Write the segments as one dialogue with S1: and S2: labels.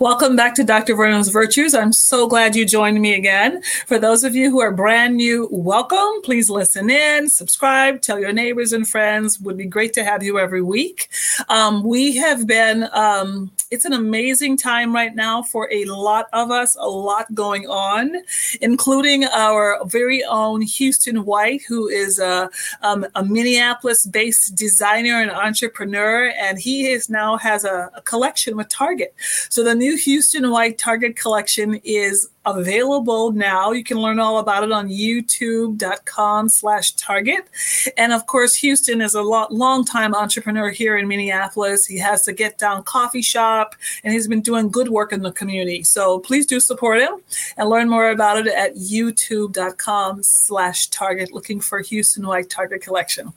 S1: Welcome back to Dr. Verna's Virtues. I'm so glad you joined me again. For those of you who are brand new, welcome. Please listen in, subscribe, tell your neighbors and friends. Would be great to have you every week. Um, we have been, um, it's an amazing time right now for a lot of us, a lot going on, including our very own Houston White, who is a, um, a Minneapolis based designer and entrepreneur. And he is now has a, a collection with Target. So the new new Houston White Target collection is available now. You can learn all about it on youtube.com slash target. And of course, Houston is a lot, long time entrepreneur here in Minneapolis. He has the Get Down Coffee Shop and he's been doing good work in the community. So please do support him and learn more about it at youtube.com slash target, looking for Houston White Target collection.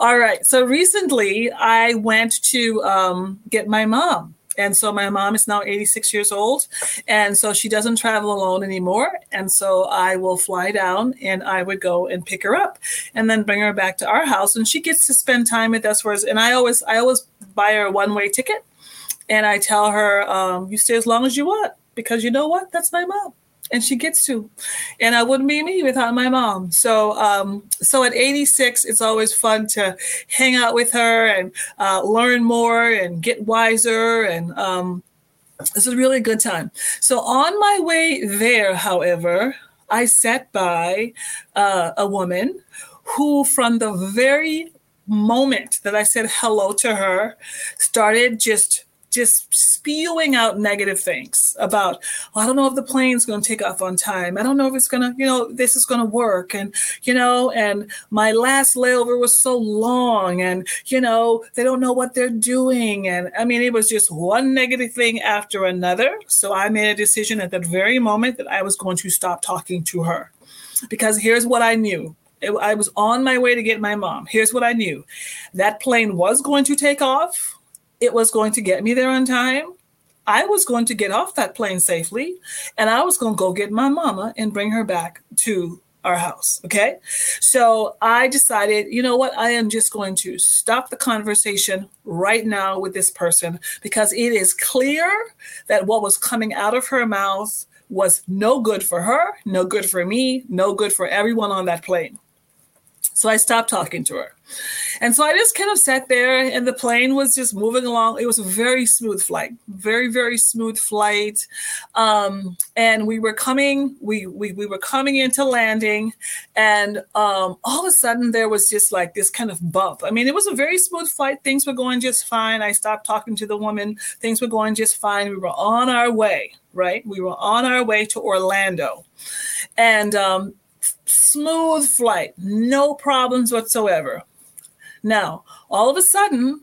S1: All right. So recently I went to um, get my mom and so my mom is now 86 years old. And so she doesn't travel alone anymore. And so I will fly down and I would go and pick her up and then bring her back to our house. And she gets to spend time with us. Whereas, and I always, I always buy her a one way ticket. And I tell her, um, you stay as long as you want because you know what? That's my mom and she gets to and i wouldn't be me without my mom. So um, so at 86 it's always fun to hang out with her and uh, learn more and get wiser and um, it's a really good time. So on my way there however i sat by uh, a woman who from the very moment that i said hello to her started just just spewing out negative things about, well, I don't know if the plane's going to take off on time. I don't know if it's going to, you know, this is going to work. And, you know, and my last layover was so long and, you know, they don't know what they're doing. And I mean, it was just one negative thing after another. So I made a decision at that very moment that I was going to stop talking to her because here's what I knew. I was on my way to get my mom. Here's what I knew that plane was going to take off it was going to get me there on time. I was going to get off that plane safely and I was going to go get my mama and bring her back to our house. Okay. So I decided, you know what? I am just going to stop the conversation right now with this person because it is clear that what was coming out of her mouth was no good for her, no good for me, no good for everyone on that plane. So I stopped talking to her. And so I just kind of sat there and the plane was just moving along. It was a very smooth flight, very, very smooth flight. Um, and we were coming, we, we, we were coming into landing and um, all of a sudden there was just like this kind of bump. I mean, it was a very smooth flight. Things were going just fine. I stopped talking to the woman. Things were going just fine. We were on our way, right? We were on our way to Orlando. And um, smooth flight, no problems whatsoever. Now, all of a sudden,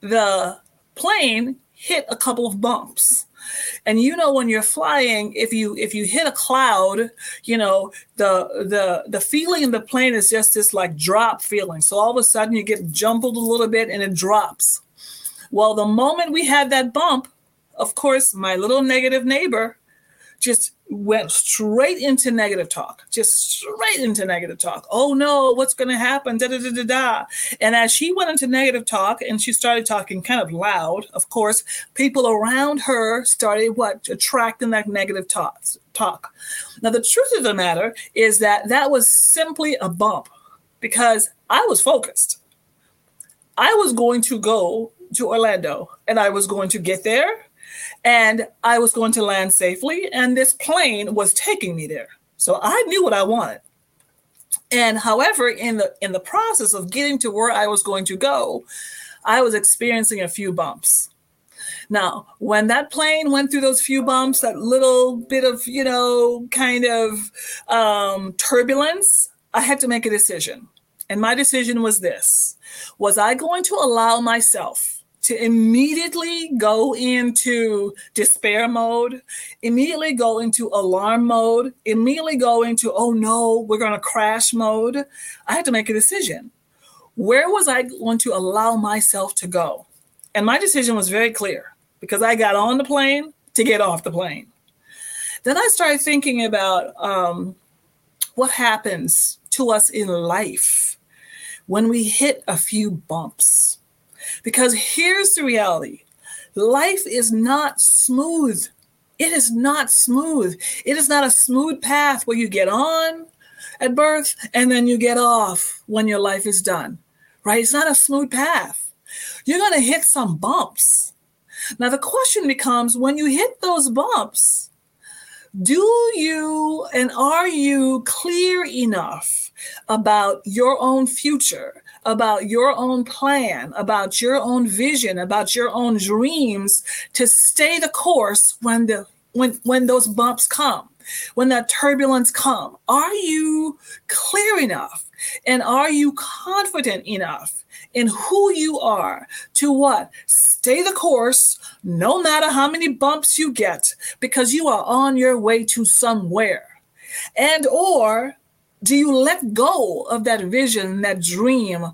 S1: the plane hit a couple of bumps. And you know when you're flying if you if you hit a cloud you know the the the feeling in the plane is just this like drop feeling. So all of a sudden you get jumbled a little bit and it drops. Well the moment we had that bump of course my little negative neighbor just went straight into negative talk, just straight into negative talk. Oh no, what's going to happen? Da da da da da. And as she went into negative talk and she started talking kind of loud, of course, people around her started what attracting that negative talk. Talk. Now the truth of the matter is that that was simply a bump because I was focused. I was going to go to Orlando and I was going to get there and I was going to land safely, and this plane was taking me there. So I knew what I wanted. And however, in the in the process of getting to where I was going to go, I was experiencing a few bumps. Now, when that plane went through those few bumps, that little bit of, you know, kind of um, turbulence, I had to make a decision. And my decision was this Was I going to allow myself to immediately go into despair mode, immediately go into alarm mode, immediately go into, oh no, we're going to crash mode. I had to make a decision. Where was I going to allow myself to go? And my decision was very clear because I got on the plane to get off the plane. Then I started thinking about um, what happens to us in life when we hit a few bumps because here's the reality life is not smooth. It is not smooth. It is not a smooth path where you get on at birth and then you get off when your life is done, right? It's not a smooth path. You're going to hit some bumps. Now, the question becomes when you hit those bumps, do you and are you clear enough about your own future, about your own plan, about your own vision, about your own dreams to stay the course when the when when those bumps come, when that turbulence come? Are you clear enough and are you confident enough in who you are to what? Stay the course no matter how many bumps you get because you are on your way to somewhere. And or do you let go of that vision, that dream,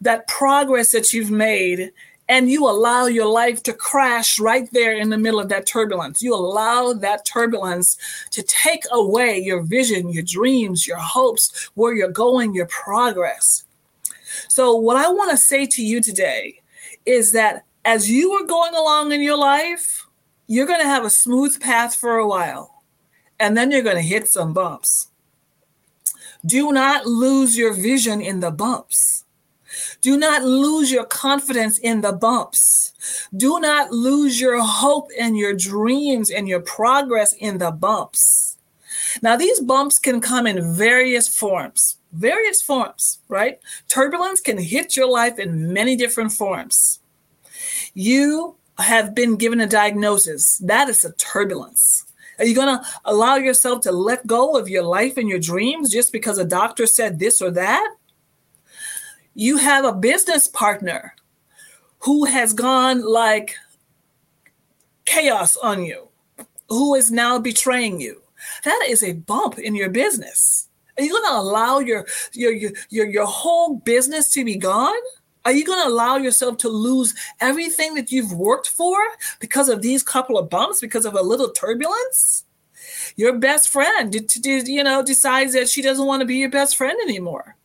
S1: that progress that you've made, and you allow your life to crash right there in the middle of that turbulence? You allow that turbulence to take away your vision, your dreams, your hopes, where you're going, your progress. So, what I want to say to you today is that as you are going along in your life, you're going to have a smooth path for a while, and then you're going to hit some bumps. Do not lose your vision in the bumps. Do not lose your confidence in the bumps. Do not lose your hope and your dreams and your progress in the bumps. Now, these bumps can come in various forms, various forms, right? Turbulence can hit your life in many different forms. You have been given a diagnosis. That is a turbulence. Are you going to allow yourself to let go of your life and your dreams just because a doctor said this or that? You have a business partner who has gone like chaos on you, who is now betraying you. That is a bump in your business. Are you going to allow your, your your your your whole business to be gone? Are you going to allow yourself to lose everything that you've worked for because of these couple of bumps, because of a little turbulence? Your best friend, you know, decides that she doesn't want to be your best friend anymore.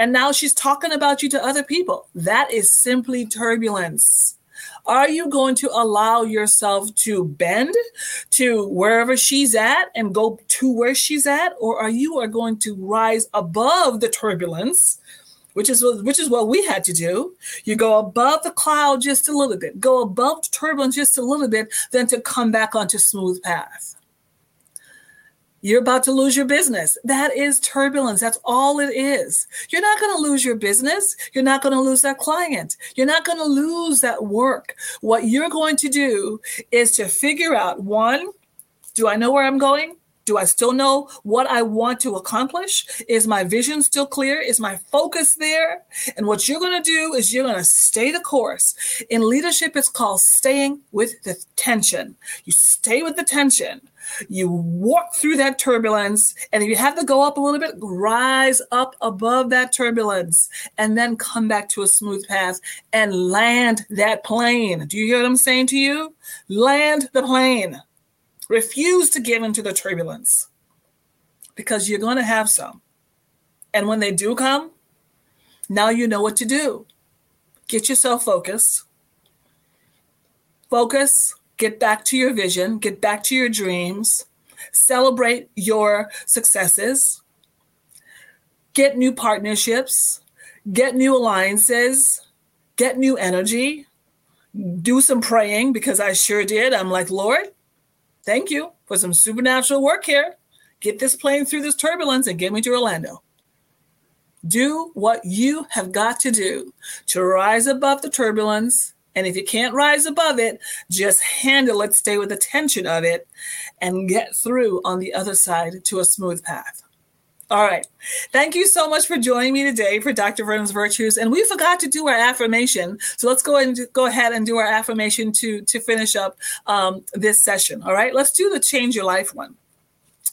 S1: And now she's talking about you to other people. That is simply turbulence. Are you going to allow yourself to bend to wherever she's at and go to where she's at? Or are you are going to rise above the turbulence which is which is what we had to do. You go above the cloud just a little bit, go above the turbulence just a little bit, then to come back onto smooth path. You're about to lose your business. That is turbulence. That's all it is. You're not going to lose your business. You're not going to lose that client. You're not going to lose that work. What you're going to do is to figure out one, do I know where I'm going? Do I still know what I want to accomplish? Is my vision still clear? Is my focus there? And what you're going to do is you're going to stay the course. In leadership, it's called staying with the tension. You stay with the tension. You walk through that turbulence. And if you have to go up a little bit, rise up above that turbulence and then come back to a smooth path and land that plane. Do you hear what I'm saying to you? Land the plane. Refuse to give into the turbulence because you're going to have some. And when they do come, now you know what to do. Get yourself focused. Focus, get back to your vision, get back to your dreams, celebrate your successes, get new partnerships, get new alliances, get new energy, do some praying because I sure did. I'm like, Lord, Thank you for some supernatural work here. Get this plane through this turbulence and get me to Orlando. Do what you have got to do to rise above the turbulence. And if you can't rise above it, just handle it, stay with the tension of it, and get through on the other side to a smooth path. All right. Thank you so much for joining me today for Dr. Verna's Virtues. And we forgot to do our affirmation. So let's go and go ahead and do our affirmation to, to finish up um, this session. All right. Let's do the change your life one.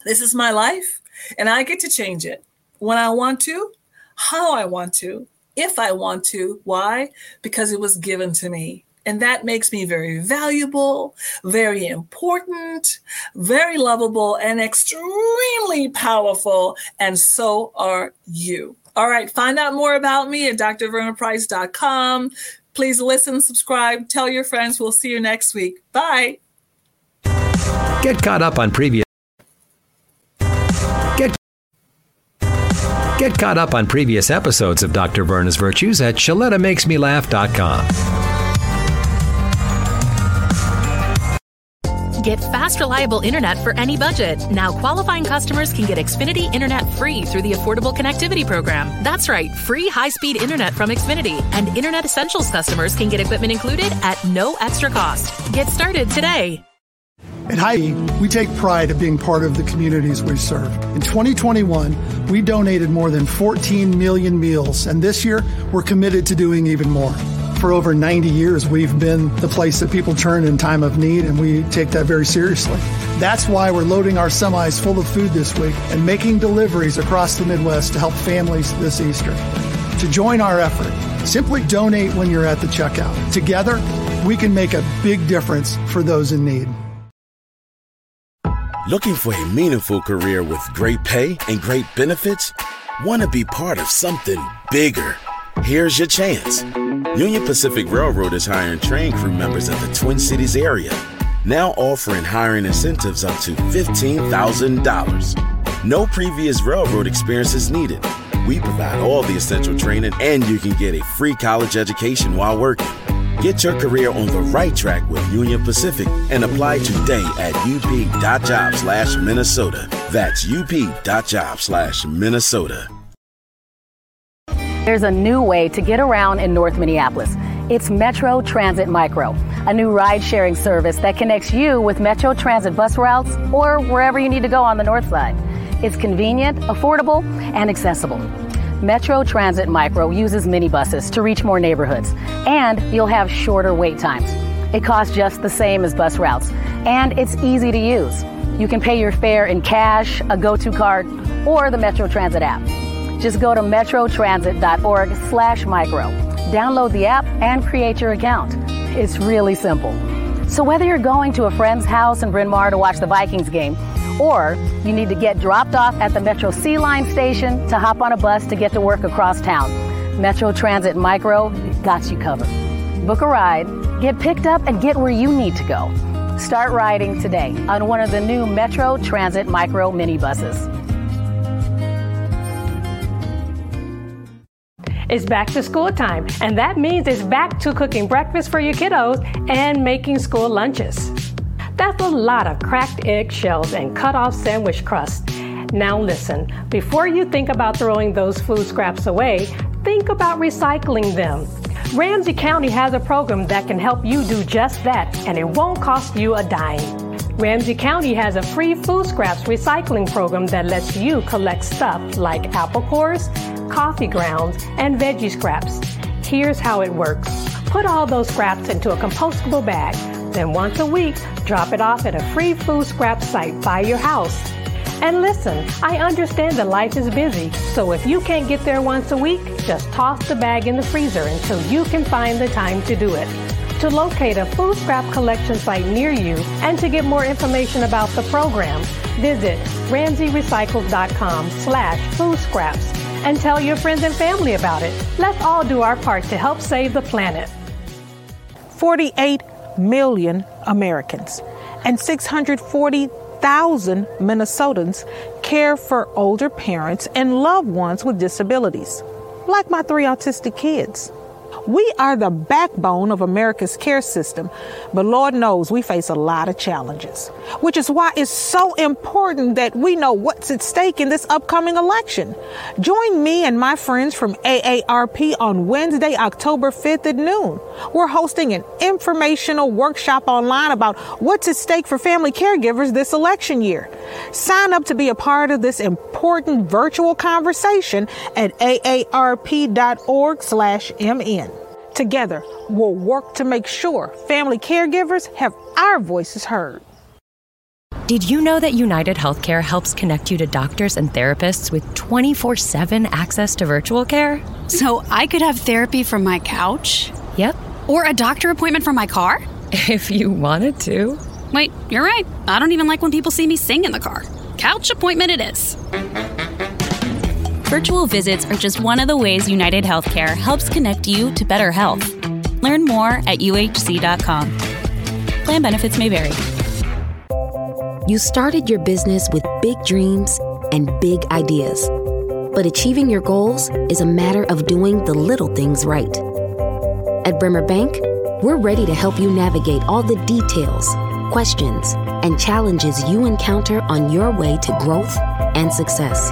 S1: This is my life, and I get to change it when I want to, how I want to, if I want to. Why? Because it was given to me. And that makes me very valuable, very important, very lovable, and extremely powerful. And so are you. All right, find out more about me at drvernaprice.com. Please listen, subscribe, tell your friends. We'll see you next week. Bye.
S2: Get caught up on previous Get Get caught up on previous episodes of Dr. Verna's Virtues at ShalettaMakesMeLaugh.com.
S3: Get fast, reliable internet for any budget. Now, qualifying customers can get Xfinity Internet free through the Affordable Connectivity Program. That's right, free high speed internet from Xfinity. And Internet Essentials customers can get equipment included at no extra cost. Get started today.
S4: At Hy-Vee, we take pride of being part of the communities we serve. In 2021, we donated more than 14 million meals, and this year, we're committed to doing even more. For over 90 years, we've been the place that people turn in time of need, and we take that very seriously. That's why we're loading our semis full of food this week and making deliveries across the Midwest to help families this Easter. To join our effort, simply donate when you're at the checkout. Together, we can make a big difference for those in need.
S5: Looking for a meaningful career with great pay and great benefits? Want to be part of something bigger? Here's your chance. Union Pacific Railroad is hiring train crew members at the Twin Cities area, now offering hiring incentives up to $15,000. No previous railroad experience is needed. We provide all the essential training and you can get a free college education while working. Get your career on the right track with Union Pacific and apply today at up.job slash Minnesota. That's up.job slash Minnesota.
S6: There's a new way to get around in North Minneapolis. It's Metro Transit Micro, a new ride sharing service that connects you with Metro Transit bus routes or wherever you need to go on the north side. It's convenient, affordable, and accessible. Metro Transit Micro uses minibuses to reach more neighborhoods, and you'll have shorter wait times. It costs just the same as bus routes, and it's easy to use. You can pay your fare in cash, a go-to card, or the Metro Transit app. Just go to metrotransit.org slash micro. Download the app and create your account. It's really simple. So whether you're going to a friend's house in Bryn Mawr to watch the Vikings game, or you need to get dropped off at the Metro C Line station to hop on a bus to get to work across town, Metro Transit Micro got you covered. Book a ride, get picked up, and get where you need to go. Start riding today on one of the new Metro Transit Micro minibuses.
S7: It's back to school time, and that means it's back to cooking breakfast for your kiddos and making school lunches. That's a lot of cracked eggshells and cut off sandwich crust. Now, listen, before you think about throwing those food scraps away, think about recycling them. Ramsey County has a program that can help you do just that, and it won't cost you a dime. Ramsey County has a free food scraps recycling program that lets you collect stuff like apple cores, coffee grounds, and veggie scraps. Here's how it works. Put all those scraps into a compostable bag. Then once a week, drop it off at a free food scrap site by your house. And listen, I understand that life is busy, so if you can't get there once a week, just toss the bag in the freezer until you can find the time to do it to locate a food scrap collection site near you and to get more information about the program, visit ramseyrecycles.com slash food scraps and tell your friends and family about it. Let's all do our part to help save the planet.
S8: 48 million Americans and 640,000 Minnesotans care for older parents and loved ones with disabilities, like my three autistic kids. We are the backbone of America's care system, but Lord knows we face a lot of challenges, which is why it's so important that we know what's at stake in this upcoming election. Join me and my friends from AARP on Wednesday, October 5th at noon. We're hosting an informational workshop online about what's at stake for family caregivers this election year. Sign up to be a part of this important virtual conversation at aarp.org/mn. Together, we'll work to make sure family caregivers have our voices heard.
S9: Did you know that United Healthcare helps connect you to doctors and therapists with 24 7 access to virtual care?
S10: So I could have therapy from my couch?
S9: Yep.
S10: Or a doctor appointment from my car?
S9: If you wanted to.
S10: Wait, you're right. I don't even like when people see me sing in the car. Couch appointment it is. Virtual visits are just one of the ways United Healthcare helps connect you to better health. Learn more at uhc.com. Plan benefits may vary.
S11: You started your business with big dreams and big ideas. But achieving your goals is a matter of doing the little things right. At Bremer Bank, we're ready to help you navigate all the details, questions, and challenges you encounter on your way to growth and success.